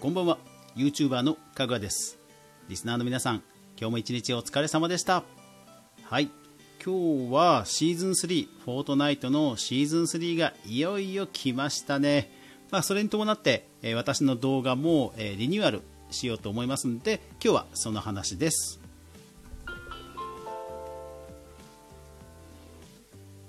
こんばんは。YouTuber のかぐわです。リスナーの皆さん今日も一日お疲れ様でした。はい。今日はシーズン3フォートナイトのシーズン3がいよいよ来ましたね。まあ、それに伴って、え私の動画も、えリニューアルしようと思いますので今日はその話です。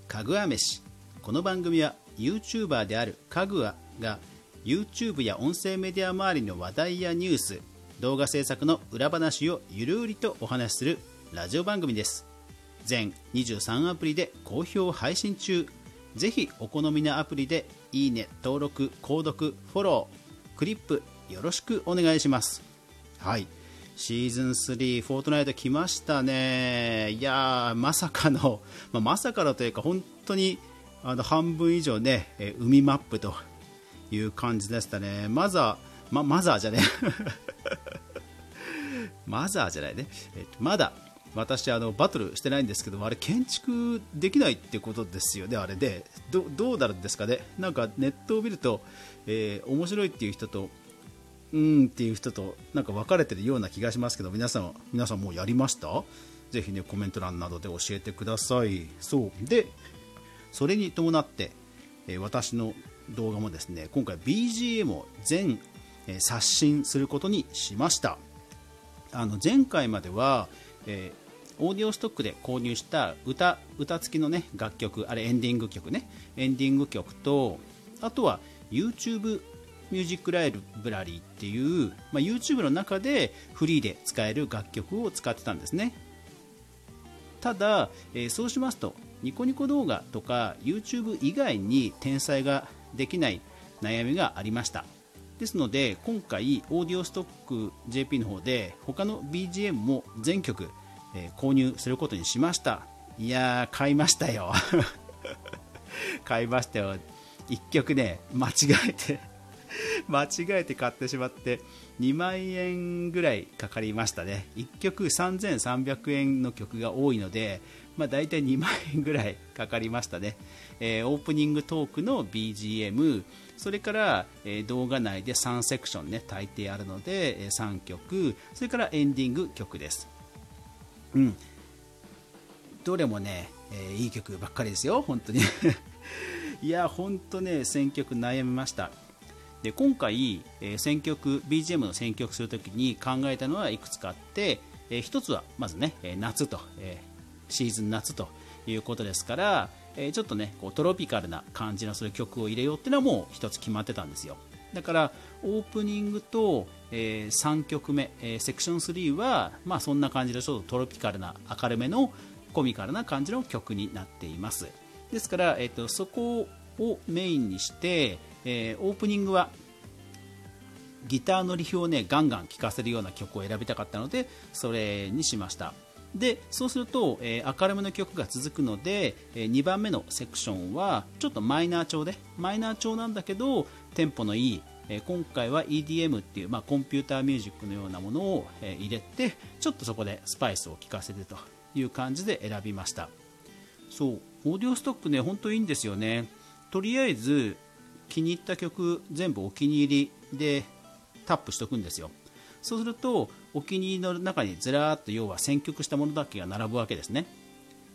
かぐわ飯。この番組は YouTuber であるかぐわが YouTube や音声メディア周りの話題やニュース動画制作の裏話をゆるりとお話しするラジオ番組です。全23アプリで好評配信中。ぜひお好みのアプリでいいね登録購読フォロークリップよろしくお願いします。はい。シーズン3フォートナイト来ましたね。いやまさかの、まあ、まさかのというか本当にあの半分以上ね、え海マップという感じでしたね。マザー、ま、マザーじゃね マザーじゃないね。えっと、まだ私あのバトルしてないんですけどあれ建築できないってことですよね、あれで。どどうなるんですかね、なんかネットを見ると、えー、面白いっていう人とうんっていう人となんか分かれてるような気がしますけど皆さん皆さんもうやりました？ぜひねコメント欄などで教えてください。そう。でそれに伴って、えー、私の動画もですね今回 BGM を全、え、刷新することにしました。あの前回までは、えー、オーディオストックで購入した歌歌付きの、ね、楽曲あれエンディング曲ねエンディング曲とあとは YouTube ミュージックライブラリーっていう、まあ、YouTube の中でフリーで使える楽曲を使ってたんですね。ただ、えー、そうしますとニコニコ動画とか YouTube 以外に転載ができない悩みがありました。ですので今回オーディオストック JP の方で他の BGM も全曲、え、購入することにしました。いやー買いましたよ。買いましたよ。1曲ね間違えて 間違えて買ってしまって2万円ぐらいかかりましたね。1曲3300円の曲が多いのでまあ、大体2万円ぐらいかかりましたね、えー、オープニングトークの BGM それから、えー、動画内で3セクションね大抵あるので、えー、3曲それからエンディング曲です。うん。どれもね、えー、いい曲ばっかりですよ本当に。いや本当ね選曲悩みました。で今回、えー、選曲 BGM の選曲するときに考えたのはいくつかあって、えー、一つはまずね、え夏と、えーシーズン夏ということですから、えー、ちょっとねこうトロピカルな感じのそういう曲を入れようっていうのはもう一つ決まってたんですよ。だからオープニングと、えー、3曲目、えー、セクション3は、まあ、そんな感じでちょっとトロピカルな明るめのコミカルな感じの曲になっています。ですから、えーと、そこをメインにして、えー、オープニングはギターのリフをねガンガン聴かせるような曲を選びたかったのでそれにしました。でそうすると、えー、明るめの曲が続くので、えー、2番目のセクションはちょっとマイナー調でマイナー調なんだけどテンポのいい、えー、今回は EDM っていう、まあ、コンピューターミュージックのようなものを、え入れてちょっとそこでスパイスを効かせてという感じで選びました。そうオーディオストックね本当いいんですよね。とりあえず気に入った曲全部お気に入りでタップしとくんですよ。そうするとお気に入りの中にずらーっと要は選曲したものだけが並ぶわけですね。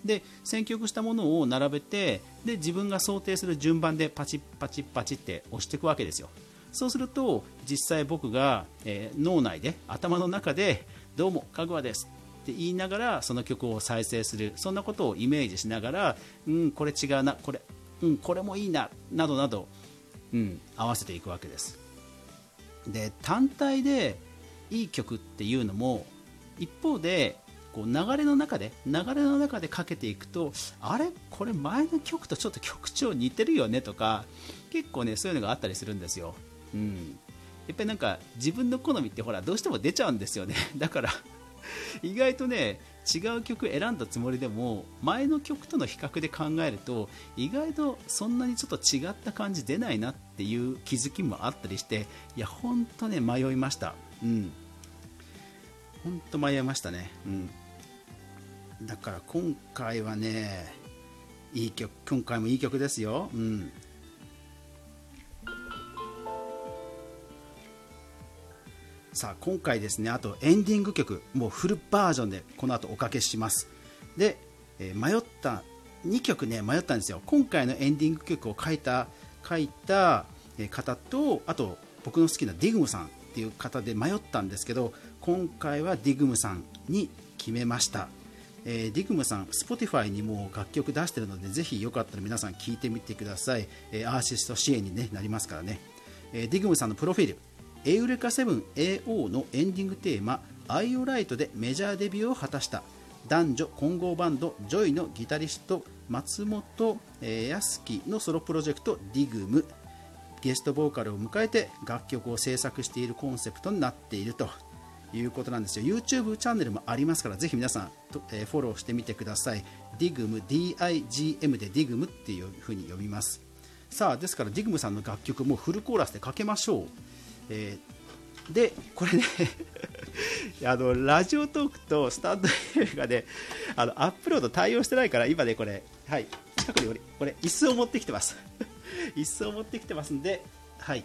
で選曲したものを並べてで自分が想定する順番でパチッパチッパチって押していくわけですよ。そうすると実際僕が、えー、脳内で頭の中で「どうもかぐわです」って言いながらその曲を再生するそんなことをイメージしながらうんこれ違うなこれうんこれもいいななどなど、うん、合わせていくわけです。で単体でいい曲っていうのも一方でこう流れの中で流れの中でかけていくとあれ？これ前の曲とちょっと曲調似てるよねとか結構ねそういうのがあったりするんですよ、うん、やっぱりなんか自分の好みってほらどうしても出ちゃうんですよね。だから意外とね違う曲選んだつもりでも前の曲との比較で考えると意外とそんなにちょっと違った感じ出ないなっていう気づきもあったりしていやほんとね迷いました。うん。本当迷いましたね。うん。だから今回はねいい曲今回もいい曲ですよ。うん。さあ今回ですねあとエンディング曲もうフルバージョンでこの後おかけします。で、えー、迷った2曲ね迷ったんですよ。今回のエンディング曲を書いた書いた方とあと僕の好きなディグムさん。っていう方で迷ったんですけど今回はディグムさんに決めました、えー、ディグムさん Spotify にも楽曲出してるのでぜひよかったら皆さん聴いてみてください、えー、アーティスト支援に、ね、なりますからね、えー、ディグムさんのプロフィール。エウレカ 7AO のエンディングテーマ「アイオライト」でメジャーデビューを果たした。男女混合バンドジョイのギタリスト松本康樹のソロプロジェクトディグム。ゲストボーカルを迎えて楽曲を制作しているコンセプトになっているということなんですよ。YouTube チャンネルもありますからぜひ皆さんとえフォローしてみてください。DIGM DIGM で DIGM っていうふうに読みます。さあですから DIGM さんの楽曲もフルコーラスでかけましょう、えー、でこれね あのラジオトークとスタンド FM がねあのアップロード対応してないから今ねこれはい近くにこれ椅子を持ってきてます。椅子を持ってきてますんではい。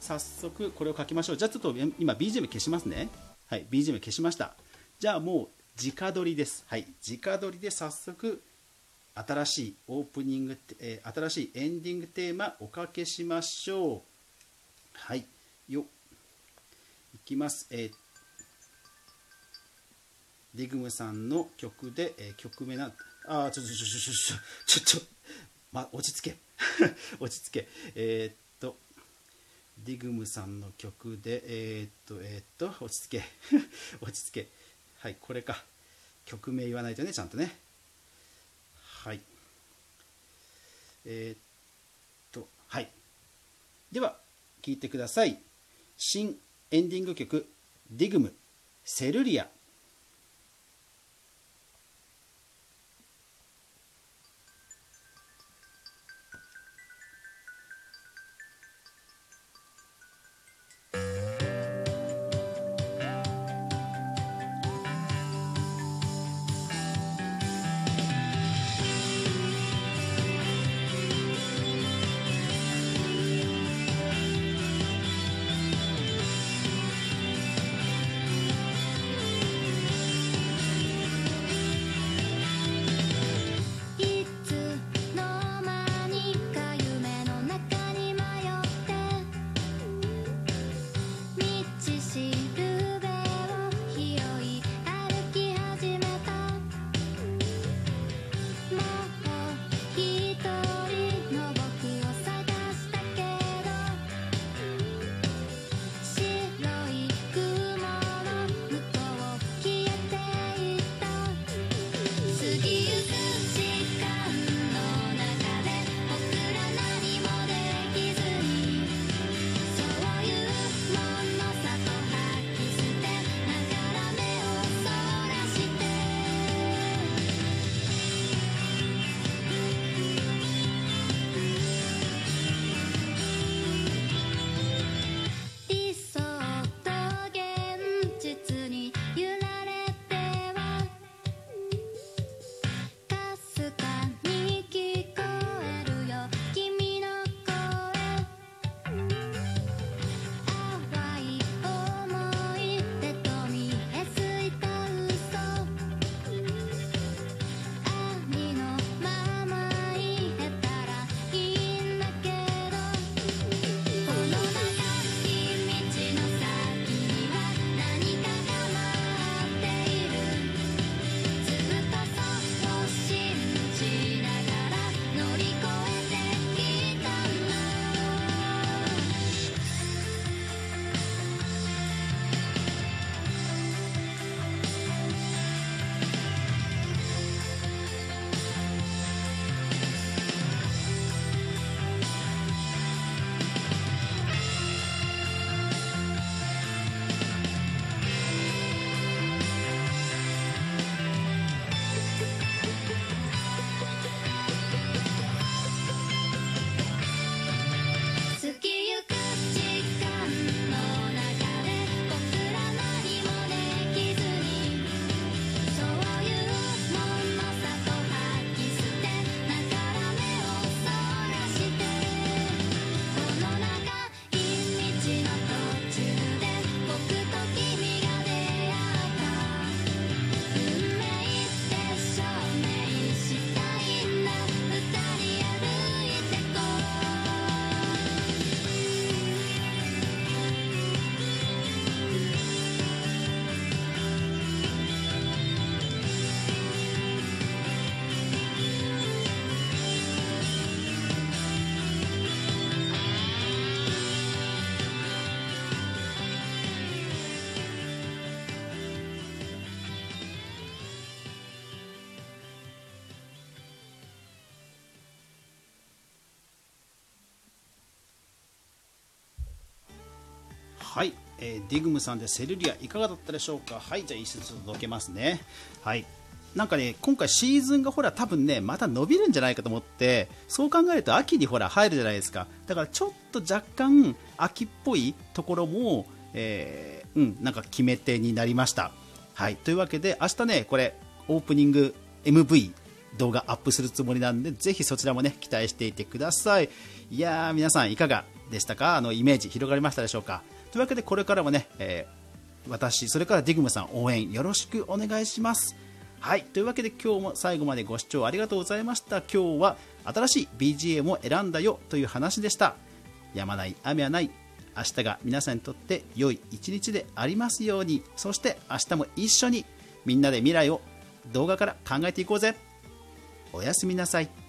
早速これを書きましょう。じゃあちょっと今 BGM 消しますね。はい BGM 消しました。じゃあもう直撮りです。はい直撮りで早速新しいオープニング、えー、新しいエンディングテーマおかけしましょう。はいよいきます。えー、ディグムさんの曲で、えー、曲名なあちょちょちょちょちょちょちょま落ち着け。落ち着け。えー、っとディグムさんの曲でえー、っとえー、っと落ち着け。落ち着け。はいこれか。曲名言わないとねちゃんとね。はい。え、っとはい。では聴いてください。新エンディング曲「ディグムセルリア」はい、えーディグムさんでセルリアいかがだったでしょうか？はいじゃあ一節届けますね。はい。なんかね今回シーズンがほら多分ねまた伸びるんじゃないかと思ってそう考えると秋にほら入るじゃないですか。だからちょっと若干秋っぽいところも、えーうんなんか決め手になりました。はい。というわけで明日ねこれオープニング MV 動画アップするつもりなんでぜひそちらもね期待していてください。いやー皆さんいかがでしたか？あのイメージ広がりましたでしょうか？というわけでこれからもね、えー私それからディグムさん応援よろしくお願いします。はい。というわけで今日も最後までご視聴ありがとうございました。今日は新しい BGM を選んだよという話でした。やまない雨はない。明日が皆さんにとって良い一日でありますように。そして明日も一緒にみんなで未来を動画から考えていこうぜ。おやすみなさい。